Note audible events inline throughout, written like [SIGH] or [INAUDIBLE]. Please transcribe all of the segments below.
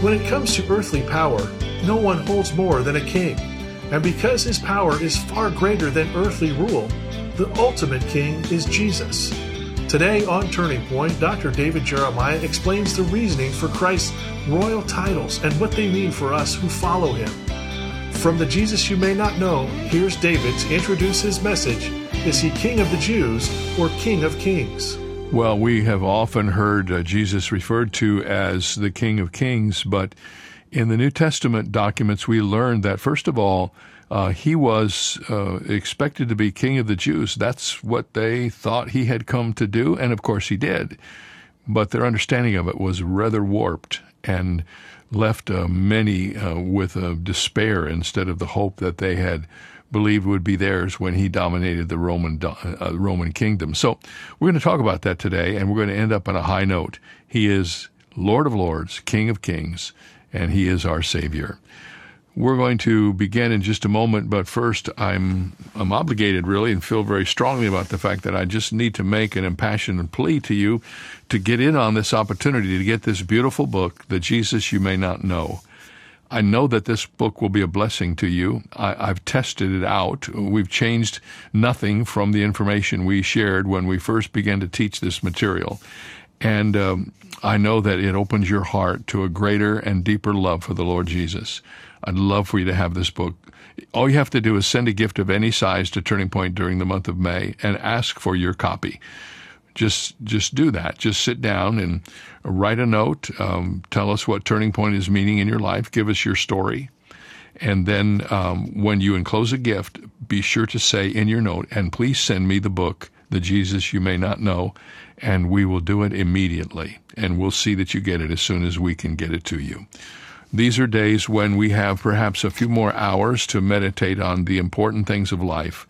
When it comes to earthly power, no one holds more than a king. And because his power is far greater than earthly rule, the ultimate king is Jesus. Today on Turning Point, Dr. David Jeremiah explains the reasoning for Christ's royal titles and what they mean for us who follow him. From the Jesus you may not know, here's David to introduce his message Is he King of the Jews or King of Kings? Well, we have often heard uh, Jesus referred to as the King of Kings, but in the New Testament documents, we learn that, first of all, uh, he was uh, expected to be King of the Jews. That's what they thought he had come to do, and of course he did. But their understanding of it was rather warped and left uh, many uh, with despair instead of the hope that they had believed would be theirs when he dominated the Roman uh, Roman kingdom. So we're going to talk about that today, and we're going to end up on a high note. He is Lord of Lords, King of Kings, and He is our Savior. We're going to begin in just a moment, but first I'm I'm obligated really and feel very strongly about the fact that I just need to make an impassioned plea to you to get in on this opportunity to get this beautiful book, The Jesus You May Not Know. I know that this book will be a blessing to you. I, have tested it out. We've changed nothing from the information we shared when we first began to teach this material. And um, I know that it opens your heart to a greater and deeper love for the Lord Jesus. I'd love for you to have this book. All you have to do is send a gift of any size to Turning Point during the month of May and ask for your copy just just do that. Just sit down and write a note. Um, tell us what turning point is meaning in your life. Give us your story, and then um, when you enclose a gift, be sure to say in your note, "And please send me the book, The Jesus You May Not Know," and we will do it immediately, and we'll see that you get it as soon as we can get it to you. These are days when we have perhaps a few more hours to meditate on the important things of life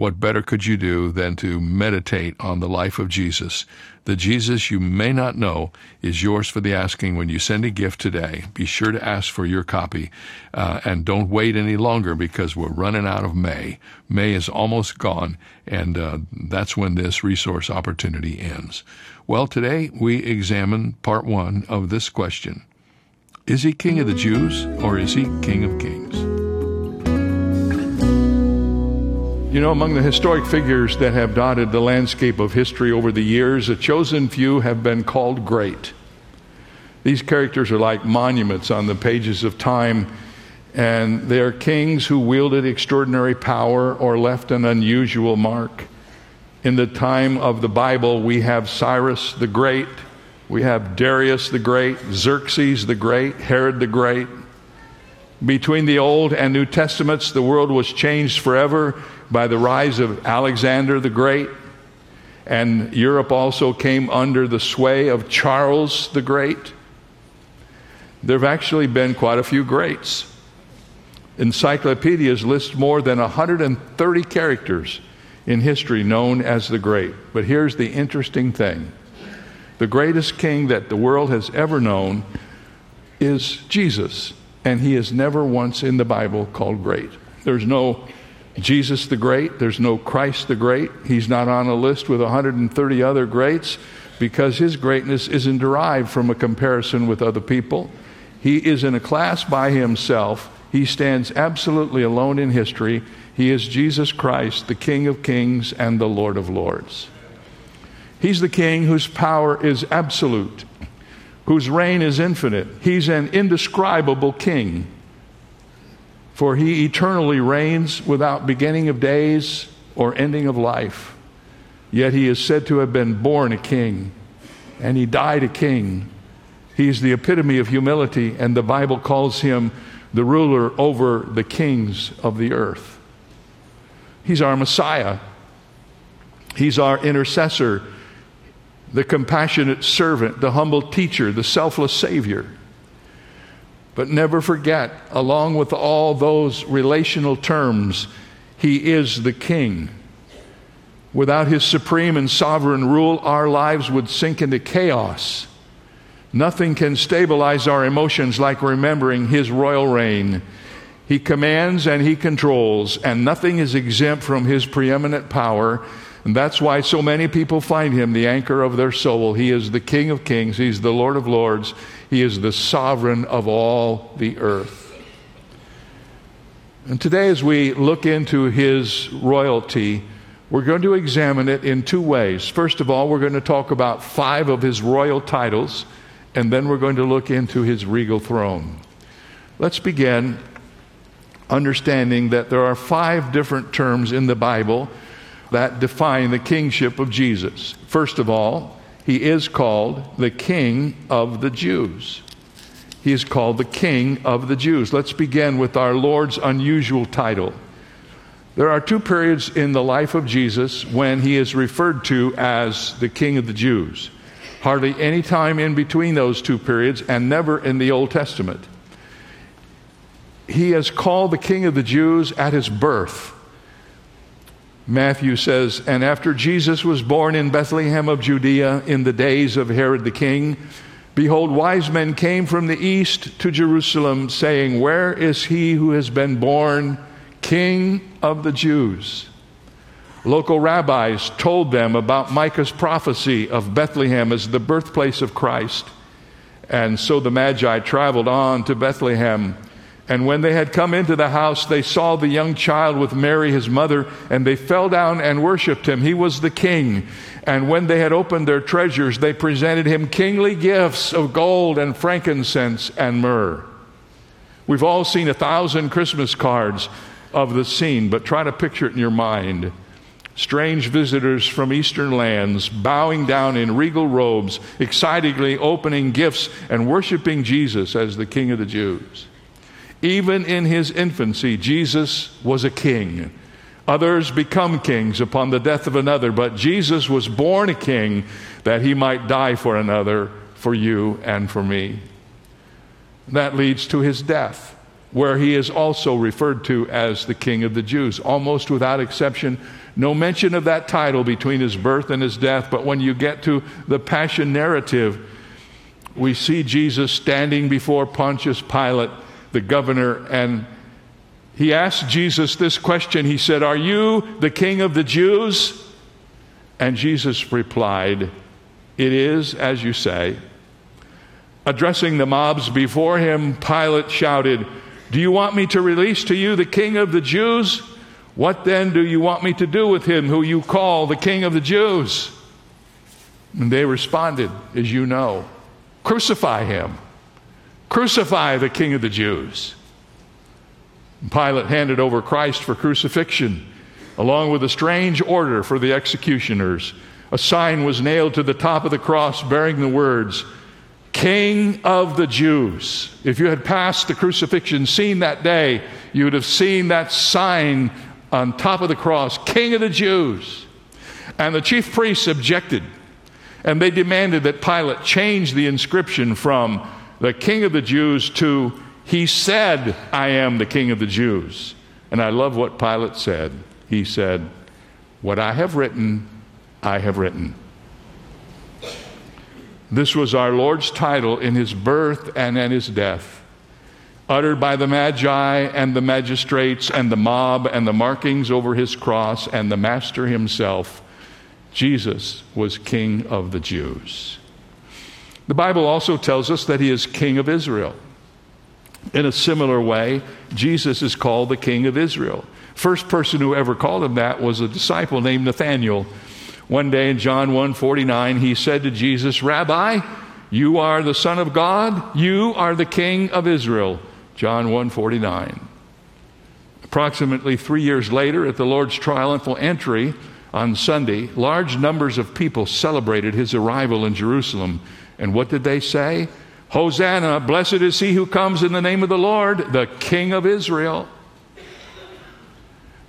what better could you do than to meditate on the life of Jesus? The Jesus you may not know is yours for the asking when you send a gift today. Be sure to ask for your copy uh, and don't wait any longer because we're running out of May. May is almost gone, and uh, that's when this resource opportunity ends. Well, today we examine part one of this question Is he King of the Jews or is he King of Kings? You know, among the historic figures that have dotted the landscape of history over the years, a chosen few have been called great. These characters are like monuments on the pages of time, and they are kings who wielded extraordinary power or left an unusual mark. In the time of the Bible, we have Cyrus the Great, we have Darius the Great, Xerxes the Great, Herod the Great. Between the Old and New Testaments, the world was changed forever by the rise of Alexander the Great, and Europe also came under the sway of Charles the Great. There have actually been quite a few greats. Encyclopedias list more than 130 characters in history known as the Great. But here's the interesting thing the greatest king that the world has ever known is Jesus, and he is never once in the Bible called great. There's no Jesus the Great. There's no Christ the Great. He's not on a list with 130 other greats because his greatness isn't derived from a comparison with other people. He is in a class by himself. He stands absolutely alone in history. He is Jesus Christ, the King of kings and the Lord of lords. He's the King whose power is absolute, whose reign is infinite. He's an indescribable King for he eternally reigns without beginning of days or ending of life. Yet he is said to have been born a king, and he died a king. He's the epitome of humility, and the Bible calls him the ruler over the kings of the earth. He's our Messiah, he's our intercessor. The compassionate servant, the humble teacher, the selfless Savior. But never forget, along with all those relational terms, He is the King. Without His supreme and sovereign rule, our lives would sink into chaos. Nothing can stabilize our emotions like remembering His royal reign. He commands and He controls, and nothing is exempt from His preeminent power. And that's why so many people find Him the anchor of their soul. He is the King of kings, He's the Lord of lords, He is the sovereign of all the earth. And today, as we look into His royalty, we're going to examine it in two ways. First of all, we're going to talk about five of His royal titles and then we're going to look into his regal throne. Let's begin understanding that there are five different terms in the Bible that define the kingship of Jesus. First of all, he is called the King of the Jews. He is called the King of the Jews. Let's begin with our Lord's unusual title. There are two periods in the life of Jesus when he is referred to as the King of the Jews. Hardly any time in between those two periods, and never in the Old Testament. He is called the King of the Jews at his birth. Matthew says, And after Jesus was born in Bethlehem of Judea in the days of Herod the king, behold, wise men came from the east to Jerusalem, saying, Where is he who has been born King of the Jews? Local rabbis told them about Micah's prophecy of Bethlehem as the birthplace of Christ. And so the Magi traveled on to Bethlehem. And when they had come into the house, they saw the young child with Mary, his mother, and they fell down and worshiped him. He was the king. And when they had opened their treasures, they presented him kingly gifts of gold and frankincense and myrrh. We've all seen a thousand Christmas cards of the scene, but try to picture it in your mind strange visitors from eastern lands, bowing down in regal robes, excitedly opening gifts and worshiping Jesus as the King of the Jews. Even in his infancy, Jesus was a king. Others become kings upon the death of another, but Jesus was born a king that he might die for another, for you and for me. That leads to his death, where he is also referred to as the King of the Jews. Almost without exception, no mention of that title between his birth and his death, but when you get to the passion narrative, we see Jesus standing before Pontius Pilate, the governor, and he asked Jesus this question. He said, Are you the king of the Jews? And Jesus replied, It is as you say. Addressing the mobs before him, Pilate shouted, Do you want me to release to you the king of the Jews? What then do you want me to do with him who you call the King of the Jews? And they responded, as you know, crucify him. Crucify the King of the Jews. Pilate handed over Christ for crucifixion, along with a strange order for the executioners. A sign was nailed to the top of the cross bearing the words, King of the Jews. If you had passed the crucifixion scene that day, you would have seen that sign on top of the cross, King of the Jews. And the chief priests objected, and they demanded that Pilate change the inscription from the King of the Jews to He said, I am the King of the Jews. And I love what Pilate said. He said, What I have written, I have written. This was our Lord's title in his birth and in his death uttered by the Magi and the magistrates and the mob and the markings over his cross and the Master himself, Jesus was King of the Jews. The Bible also tells us that he is King of Israel. In a similar way, Jesus is called the King of Israel. First person who ever called him that was a disciple named Nathanael. One day in John 1:49, he said to Jesus, "Rabbi, you are the Son of God, you are the King of Israel." John 1:49. Approximately 3 years later at the Lord's triumphal entry on Sunday, large numbers of people celebrated his arrival in Jerusalem. And what did they say? Hosanna, blessed is he who comes in the name of the Lord, the King of Israel.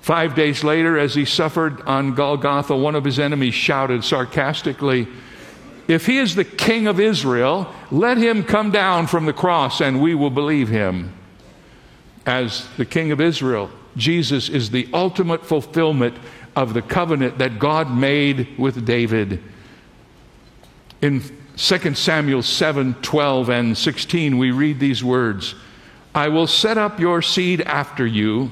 Five days later, as he suffered on Golgotha, one of his enemies shouted sarcastically, If he is the king of Israel, let him come down from the cross and we will believe him. As the king of Israel, Jesus is the ultimate fulfillment of the covenant that God made with David. In 2 Samuel 7 12 and 16, we read these words I will set up your seed after you,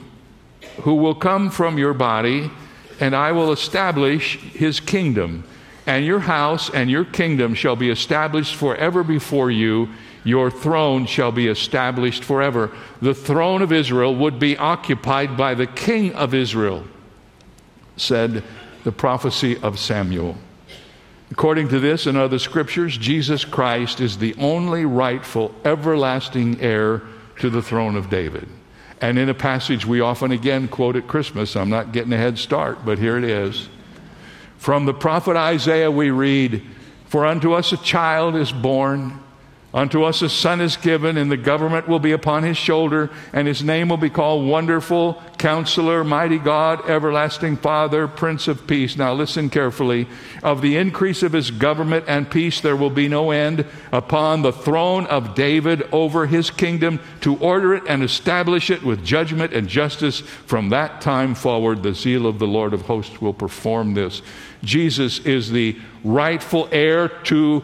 who will come from your body, and I will establish his kingdom. And your house and your kingdom shall be established forever before you. Your throne shall be established forever. The throne of Israel would be occupied by the king of Israel, said the prophecy of Samuel. According to this and other scriptures, Jesus Christ is the only rightful, everlasting heir to the throne of David. And in a passage we often again quote at Christmas, I'm not getting a head start, but here it is. From the prophet Isaiah, we read, For unto us a child is born Unto us a son is given, and the government will be upon his shoulder, and his name will be called Wonderful, Counselor, Mighty God, Everlasting Father, Prince of Peace. Now listen carefully. Of the increase of his government and peace there will be no end upon the throne of David over his kingdom to order it and establish it with judgment and justice. From that time forward, the zeal of the Lord of hosts will perform this. Jesus is the rightful heir to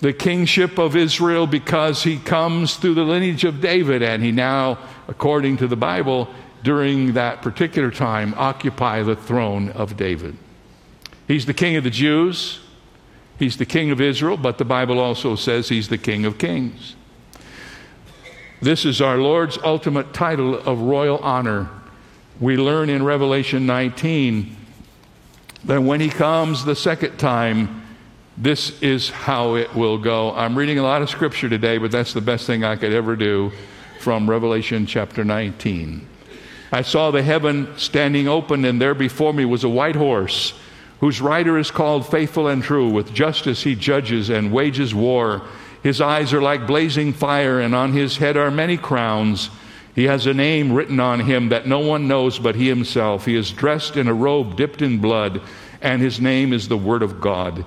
the kingship of Israel because he comes through the lineage of David, and he now, according to the Bible, during that particular time, occupy the throne of David. He's the king of the Jews, he's the king of Israel, but the Bible also says he's the king of kings. This is our Lord's ultimate title of royal honor. We learn in Revelation 19 that when he comes the second time, this is how it will go. I'm reading a lot of scripture today, but that's the best thing I could ever do from Revelation chapter 19. I saw the heaven standing open, and there before me was a white horse, whose rider is called Faithful and True. With justice he judges and wages war. His eyes are like blazing fire, and on his head are many crowns. He has a name written on him that no one knows but he himself. He is dressed in a robe dipped in blood, and his name is the Word of God.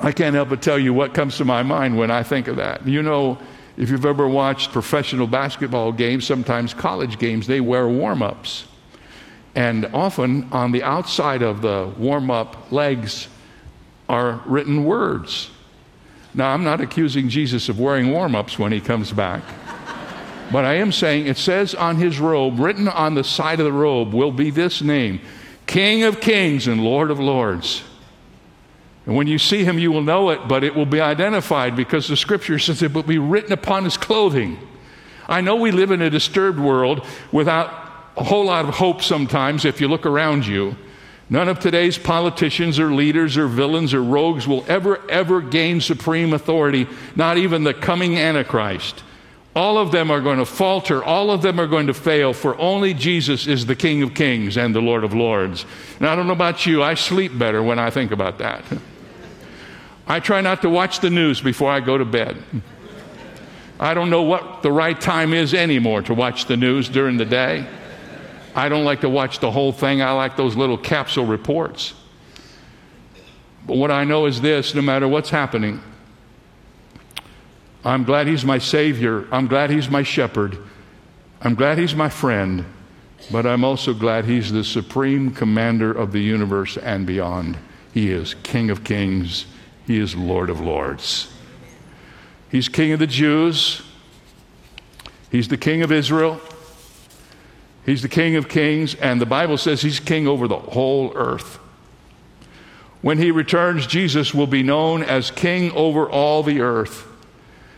I can't help but tell you what comes to my mind when I think of that. You know, if you've ever watched professional basketball games, sometimes college games, they wear warm ups. And often on the outside of the warm up legs are written words. Now, I'm not accusing Jesus of wearing warm ups when he comes back. [LAUGHS] but I am saying it says on his robe, written on the side of the robe, will be this name King of Kings and Lord of Lords. And when you see him, you will know it, but it will be identified because the scripture says it will be written upon his clothing. I know we live in a disturbed world without a whole lot of hope sometimes if you look around you. None of today's politicians or leaders or villains or rogues will ever, ever gain supreme authority, not even the coming Antichrist. All of them are going to falter. All of them are going to fail, for only Jesus is the King of Kings and the Lord of Lords. And I don't know about you, I sleep better when I think about that. [LAUGHS] I try not to watch the news before I go to bed. I don't know what the right time is anymore to watch the news during the day. I don't like to watch the whole thing. I like those little capsule reports. But what I know is this no matter what's happening, I'm glad He's my Savior. I'm glad He's my shepherd. I'm glad He's my friend. But I'm also glad He's the supreme commander of the universe and beyond. He is King of kings he is Lord of Lords. He's King of the Jews. He's the King of Israel. He's the King of Kings. And the Bible says He's King over the whole earth. When He returns, Jesus will be known as King over all the earth.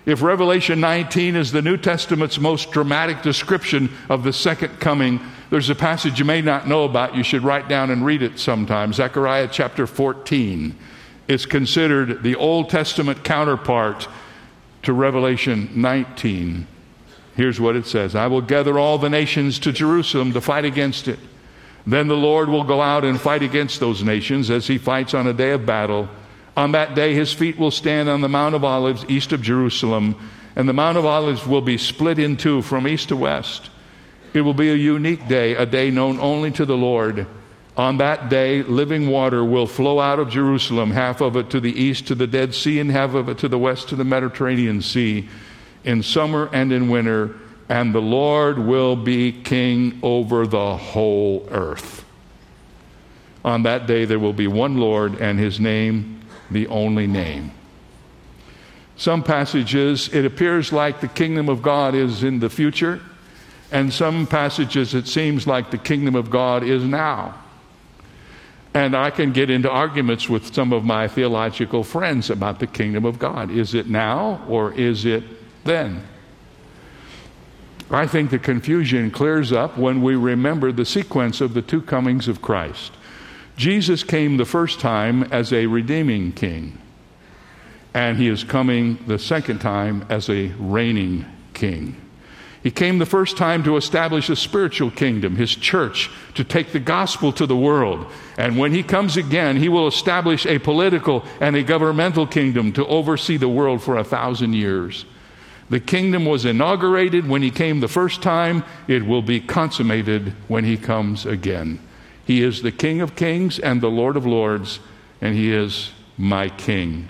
If Revelation 19 is the New Testament's most dramatic description of the second coming, there's a passage you may not know about. You should write down and read it sometime. Zechariah chapter 14 is considered the Old Testament counterpart to Revelation 19, here's what it says I will gather all the nations to Jerusalem to fight against it. Then the Lord will go out and fight against those nations as he fights on a day of battle. On that day, his feet will stand on the Mount of Olives east of Jerusalem, and the Mount of Olives will be split in two from east to west. It will be a unique day, a day known only to the Lord. On that day, living water will flow out of Jerusalem, half of it to the east to the Dead Sea, and half of it to the west to the Mediterranean Sea, in summer and in winter. And the Lord will be king over the whole earth. On that day, there will be one Lord, and his name, the only name. Some passages, it appears like the kingdom of God is in the future. And some passages, it seems like the kingdom of God is now. And I can get into arguments with some of my theological friends about the kingdom of God. Is it now or is it then? I think the confusion clears up when we remember the sequence of the two comings of Christ. Jesus came the first time as a redeeming king, and he is coming the second time as a reigning king. He came the first time to establish a spiritual kingdom, his church, to take the gospel to the world. And when he comes again, he will establish a political and a governmental kingdom to oversee the world for a thousand years. The kingdom was inaugurated when he came the first time, it will be consummated when he comes again. He is the King of kings and the Lord of lords, and he is my king.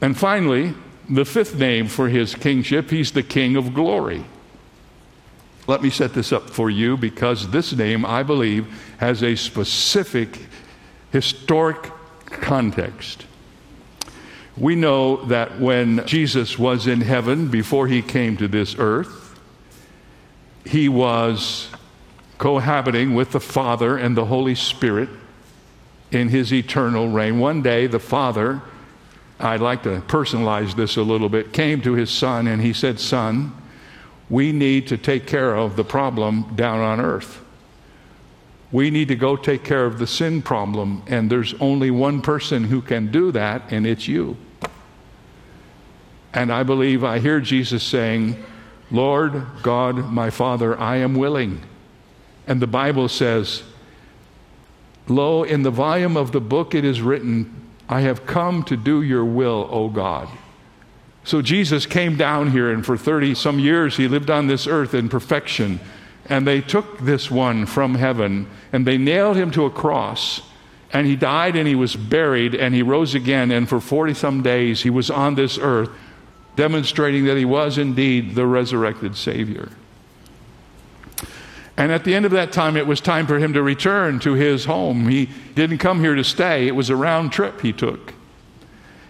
And finally, the fifth name for his kingship, he's the King of glory. Let me set this up for you because this name, I believe, has a specific historic context. We know that when Jesus was in heaven before he came to this earth, he was cohabiting with the Father and the Holy Spirit in his eternal reign. One day, the Father I'd like to personalize this a little bit, came to his son and he said, Son, we need to take care of the problem down on earth. We need to go take care of the sin problem, and there's only one person who can do that, and it's you. And I believe I hear Jesus saying, Lord God, my Father, I am willing. And the Bible says, Lo, in the volume of the book it is written, I have come to do your will, O God. So Jesus came down here, and for 30 some years he lived on this earth in perfection. And they took this one from heaven and they nailed him to a cross. And he died and he was buried and he rose again. And for 40 some days he was on this earth, demonstrating that he was indeed the resurrected Savior. And at the end of that time, it was time for him to return to his home. He didn't come here to stay, it was a round trip he took.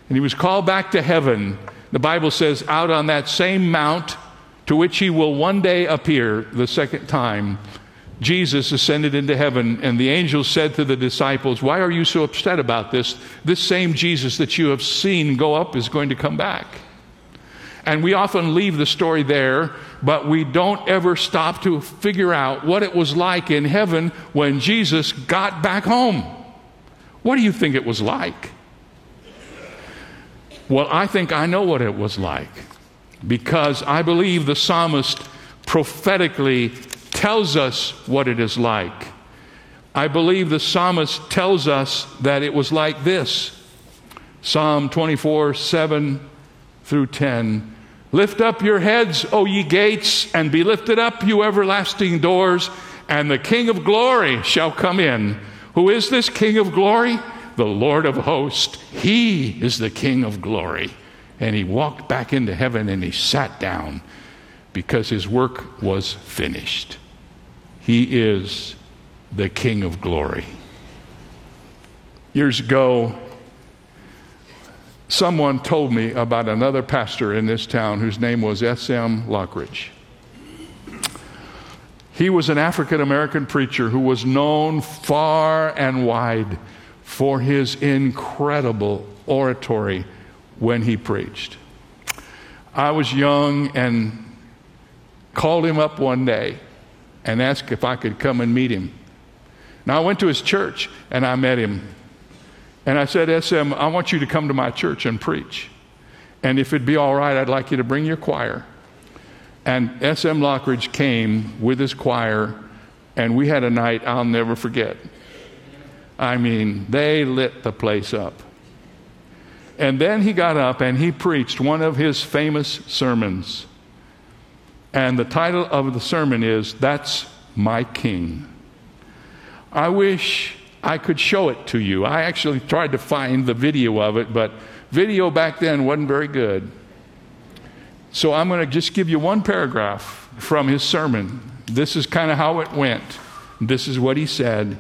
And he was called back to heaven. The Bible says, out on that same mount to which he will one day appear the second time. Jesus ascended into heaven, and the angels said to the disciples, Why are you so upset about this? This same Jesus that you have seen go up is going to come back. And we often leave the story there, but we don't ever stop to figure out what it was like in heaven when Jesus got back home. What do you think it was like? Well, I think I know what it was like because I believe the psalmist prophetically tells us what it is like. I believe the psalmist tells us that it was like this Psalm 24 7 through 10. Lift up your heads, O ye gates, and be lifted up, you everlasting doors, and the King of glory shall come in. Who is this King of glory? The Lord of hosts. He is the King of glory. And he walked back into heaven and he sat down because his work was finished. He is the King of glory. Years ago, someone told me about another pastor in this town whose name was S.M. Lockridge. He was an African American preacher who was known far and wide for his incredible oratory when he preached. I was young and called him up one day and asked if I could come and meet him. Now, I went to his church and I met him and I said, SM, I want you to come to my church and preach. And if it'd be all right, I'd like you to bring your choir. And S.M. Lockridge came with his choir, and we had a night I'll never forget. I mean, they lit the place up. And then he got up and he preached one of his famous sermons. And the title of the sermon is That's My King. I wish I could show it to you. I actually tried to find the video of it, but video back then wasn't very good. So I'm going to just give you one paragraph from his sermon. This is kind of how it went. This is what he said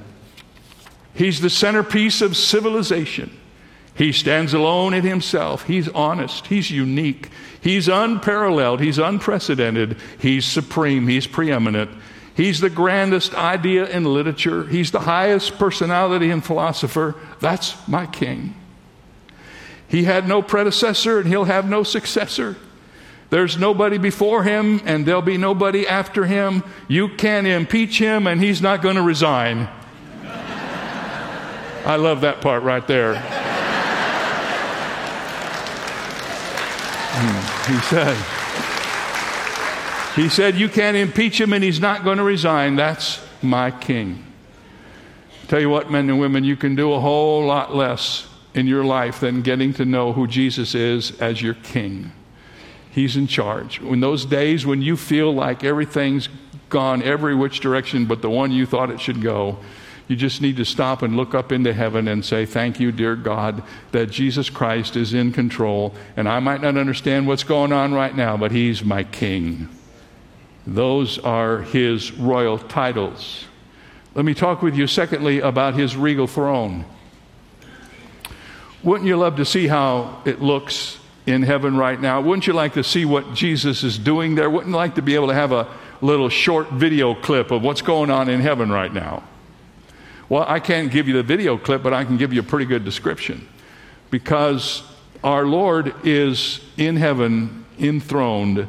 He's the centerpiece of civilization. He stands alone in himself. He's honest. He's unique. He's unparalleled. He's unprecedented. He's supreme. He's preeminent. He's the grandest idea in literature. He's the highest personality and philosopher. That's my king. He had no predecessor and he'll have no successor. There's nobody before him and there'll be nobody after him. You can impeach him and he's not going to resign. I love that part right there. Hmm, he said, he said, You can't impeach him and he's not going to resign. That's my king. Tell you what, men and women, you can do a whole lot less in your life than getting to know who Jesus is as your king. He's in charge. In those days when you feel like everything's gone every which direction but the one you thought it should go, you just need to stop and look up into heaven and say, Thank you, dear God, that Jesus Christ is in control. And I might not understand what's going on right now, but He's my King. Those are His royal titles. Let me talk with you, secondly, about His regal throne. Wouldn't you love to see how it looks in heaven right now? Wouldn't you like to see what Jesus is doing there? Wouldn't you like to be able to have a little short video clip of what's going on in heaven right now? Well, I can't give you the video clip, but I can give you a pretty good description. Because our Lord is in heaven, enthroned.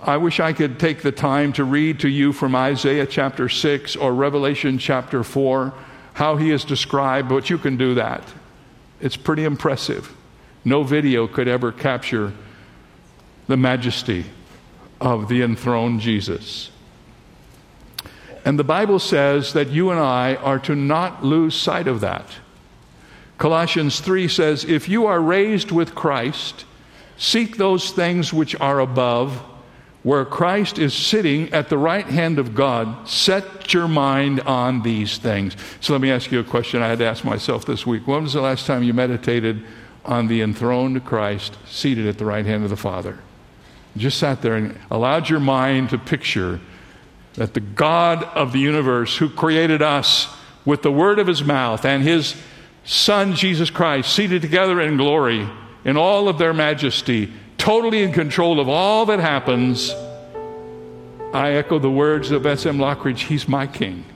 I wish I could take the time to read to you from Isaiah chapter 6 or Revelation chapter 4 how he is described, but you can do that. It's pretty impressive. No video could ever capture the majesty of the enthroned Jesus. And the Bible says that you and I are to not lose sight of that. Colossians 3 says, If you are raised with Christ, seek those things which are above, where Christ is sitting at the right hand of God. Set your mind on these things. So let me ask you a question I had to ask myself this week. When was the last time you meditated on the enthroned Christ seated at the right hand of the Father? Just sat there and allowed your mind to picture that the God of the universe, who created us with the word of his mouth and his Son, Jesus Christ, seated together in glory in all of their majesty, totally in control of all that happens, I echo the words of S.M. Lockridge He's my king.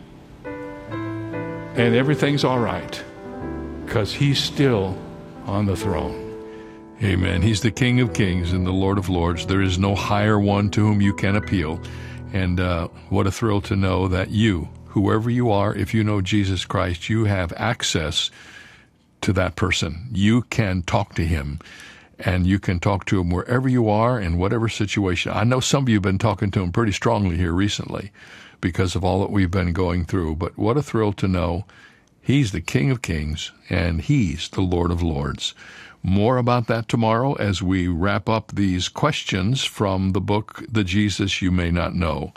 And everything's all right because he's still on the throne. Amen. He's the King of Kings and the Lord of Lords. There is no higher one to whom you can appeal. And uh, what a thrill to know that you, whoever you are, if you know Jesus Christ, you have access to that person. You can talk to him and you can talk to him wherever you are in whatever situation. I know some of you have been talking to him pretty strongly here recently because of all that we've been going through, but what a thrill to know he's the King of Kings and he's the Lord of Lords. More about that tomorrow as we wrap up these questions from the book, The Jesus You May Not Know.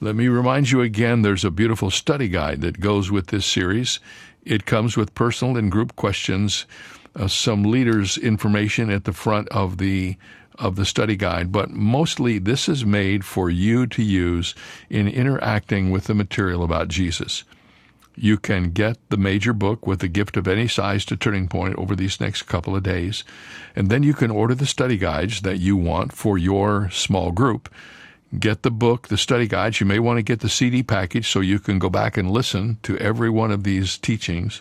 Let me remind you again there's a beautiful study guide that goes with this series. It comes with personal and group questions, uh, some leaders' information at the front of the of the study guide, but mostly this is made for you to use in interacting with the material about Jesus. You can get the major book with a gift of any size to Turning Point over these next couple of days. And then you can order the study guides that you want for your small group. Get the book, the study guides. You may want to get the CD package so you can go back and listen to every one of these teachings.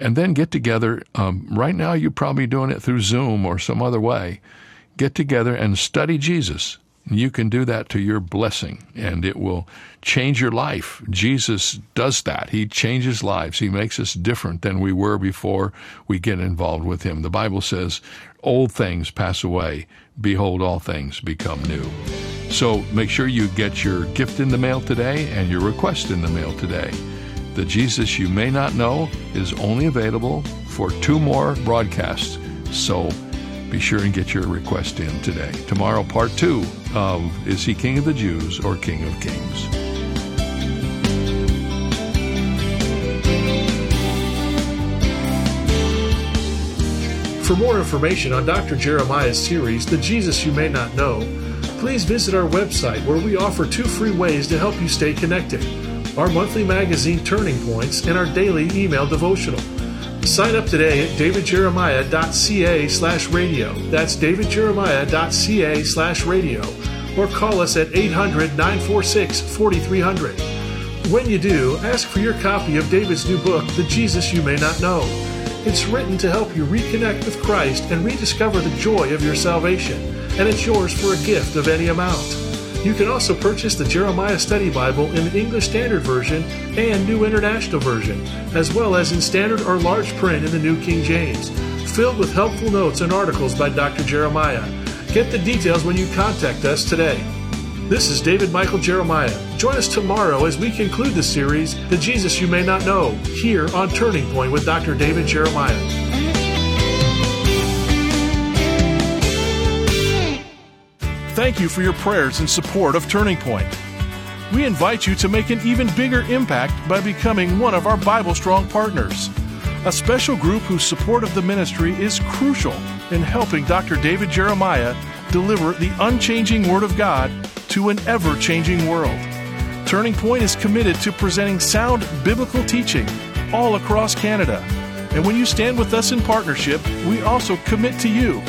And then get together. Um, right now, you're probably doing it through Zoom or some other way. Get together and study Jesus You can do that to your blessing, and it will change your life. Jesus does that. He changes lives. He makes us different than we were before we get involved with Him. The Bible says, Old things pass away. Behold, all things become new. So make sure you get your gift in the mail today and your request in the mail today. The Jesus You May Not Know is only available for two more broadcasts. So be sure and get your request in today. Tomorrow, part two of Is He King of the Jews or King of Kings? For more information on Dr. Jeremiah's series, The Jesus You May Not Know, please visit our website where we offer two free ways to help you stay connected our monthly magazine Turning Points and our daily email devotional. Sign up today at davidjeremiah.ca slash radio. That's davidjeremiah.ca slash radio. Or call us at 800 946 4300. When you do, ask for your copy of David's new book, The Jesus You May Not Know. It's written to help you reconnect with Christ and rediscover the joy of your salvation, and it's yours for a gift of any amount. You can also purchase the Jeremiah Study Bible in the English Standard Version and New International Version, as well as in standard or large print in the New King James, filled with helpful notes and articles by Dr. Jeremiah. Get the details when you contact us today. This is David Michael Jeremiah. Join us tomorrow as we conclude the series, The Jesus You May Not Know, here on Turning Point with Dr. David Jeremiah. Thank you for your prayers and support of Turning Point. We invite you to make an even bigger impact by becoming one of our Bible Strong partners. A special group whose support of the ministry is crucial in helping Dr. David Jeremiah deliver the unchanging Word of God to an ever changing world. Turning Point is committed to presenting sound biblical teaching all across Canada. And when you stand with us in partnership, we also commit to you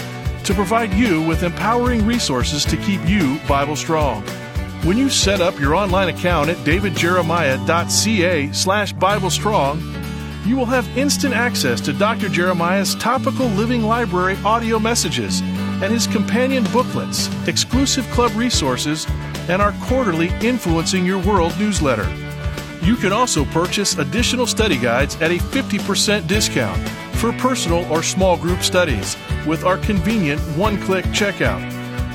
to provide you with empowering resources to keep you Bible strong. When you set up your online account at davidjeremiah.ca slash Bible Strong, you will have instant access to Dr. Jeremiah's topical living library audio messages and his companion booklets, exclusive club resources, and our quarterly Influencing Your World newsletter. You can also purchase additional study guides at a 50% discount for personal or small group studies with our convenient one click checkout.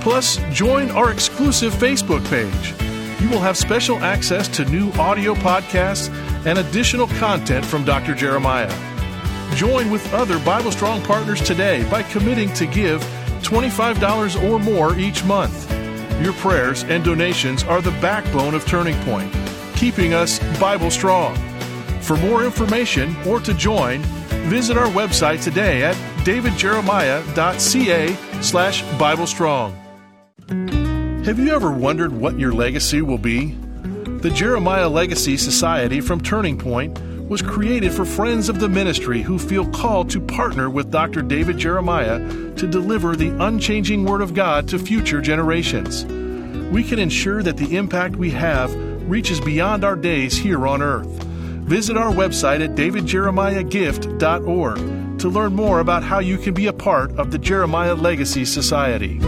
Plus, join our exclusive Facebook page. You will have special access to new audio podcasts and additional content from Dr. Jeremiah. Join with other Bible Strong partners today by committing to give $25 or more each month. Your prayers and donations are the backbone of Turning Point, keeping us Bible Strong. For more information or to join, visit our website today at davidjeremiah.ca slash Bible Strong. Have you ever wondered what your legacy will be? The Jeremiah Legacy Society from Turning Point was created for friends of the ministry who feel called to partner with Dr. David Jeremiah to deliver the unchanging Word of God to future generations. We can ensure that the impact we have reaches beyond our days here on earth. Visit our website at davidjeremiahgift.org to learn more about how you can be a part of the Jeremiah Legacy Society.